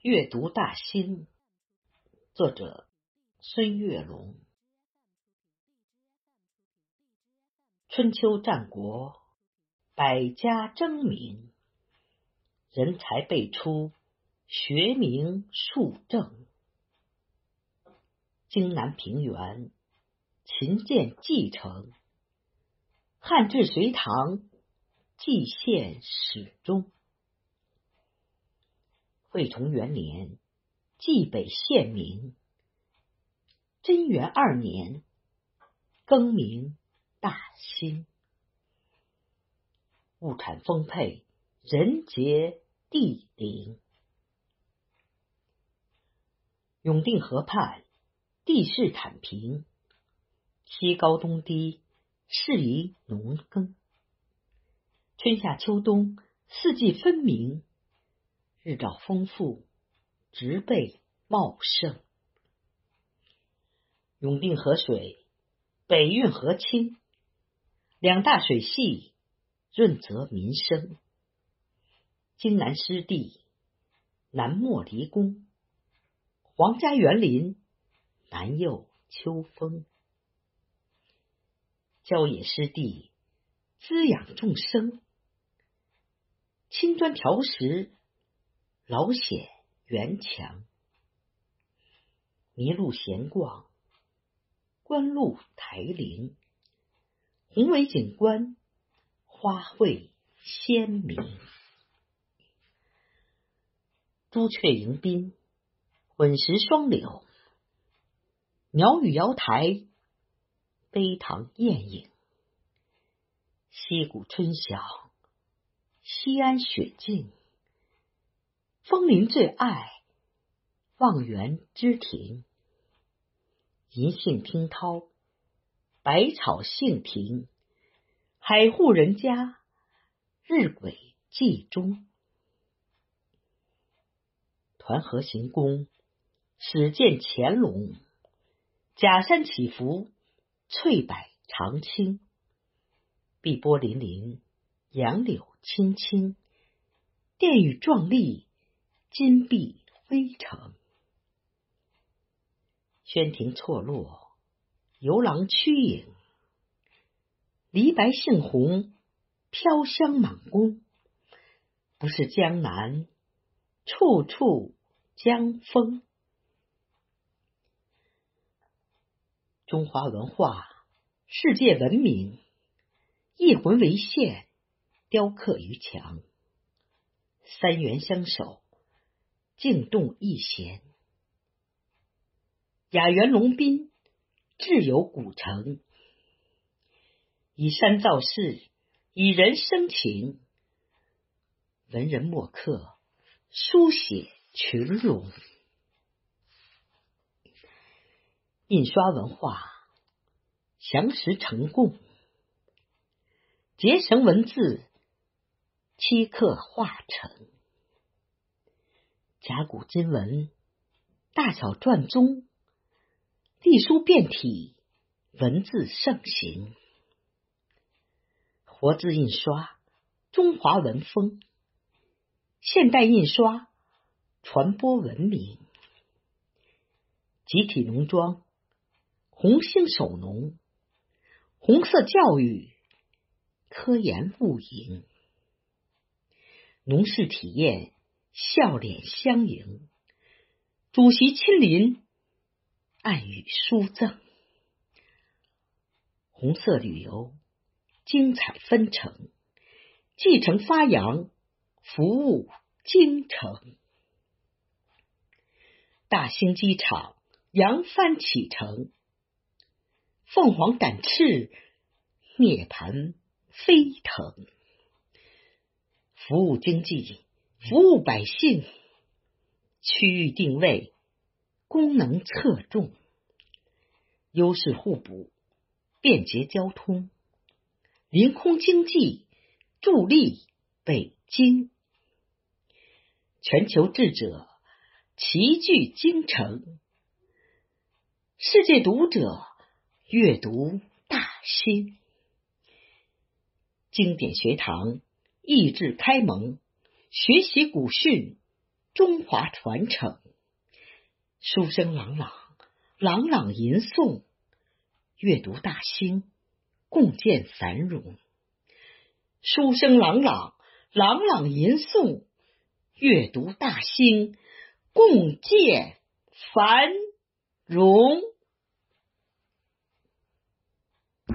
阅读大兴，作者孙月龙。春秋战国，百家争鸣，人才辈出，学名树正。荆南平原，秦建继承，汉至隋唐，蓟县始终。惠崇元年，蓟北县名；贞元二年，更名大兴。物产丰沛，人杰地灵。永定河畔，地势坦平，西高东低，适宜农耕。春夏秋冬，四季分明。日照丰富，植被茂盛。永定河水北运河清，两大水系润泽民生。金南湿地南莫离宫，皇家园林南佑秋风。郊野湿地滋养众生，青砖条石。老险园墙，麋鹿闲逛，观鹿台林，宏伟景观，花卉鲜明。朱雀迎宾，混石双柳，鸟语瑶台，碑堂艳影。溪谷春晓，西安雪静。枫林最爱望园之庭，银杏听涛，百草兴平，海户人家，日晷记中。团河行宫，始见乾隆。假山起伏，翠柏长青，碧波粼粼，杨柳青青，殿宇壮丽。金碧辉城，轩庭错落，游廊曲影，梨白杏红，飘香满宫。不是江南，处处江风。中华文化世界文明，一魂为线，雕刻于墙。三元相守。静动一弦，雅园龙宾，自有古城。以山造势，以人生情。文人墨客，书写群龙。印刷文化，详实成贡。结绳文字，漆刻化成。甲骨金文，大小篆宗，隶书变体，文字盛行。活字印刷，中华文风；现代印刷，传播文明。集体农庄，红星守农，红色教育，科研务营，农事体验。笑脸相迎，主席亲临，暗语书赠。红色旅游，精彩纷呈，继承发扬，服务京城。大兴机场扬帆启程，凤凰展翅，涅槃飞腾，服务经济。服务百姓，区域定位，功能侧重，优势互补，便捷交通，临空经济，助力北京。全球智者齐聚京城，世界读者阅读大兴。经典学堂，益智开蒙。学习古训，中华传承。书声朗朗，朗朗吟诵，阅读大兴，共建繁荣。书声朗朗，朗朗吟诵，阅读大兴，共建繁荣。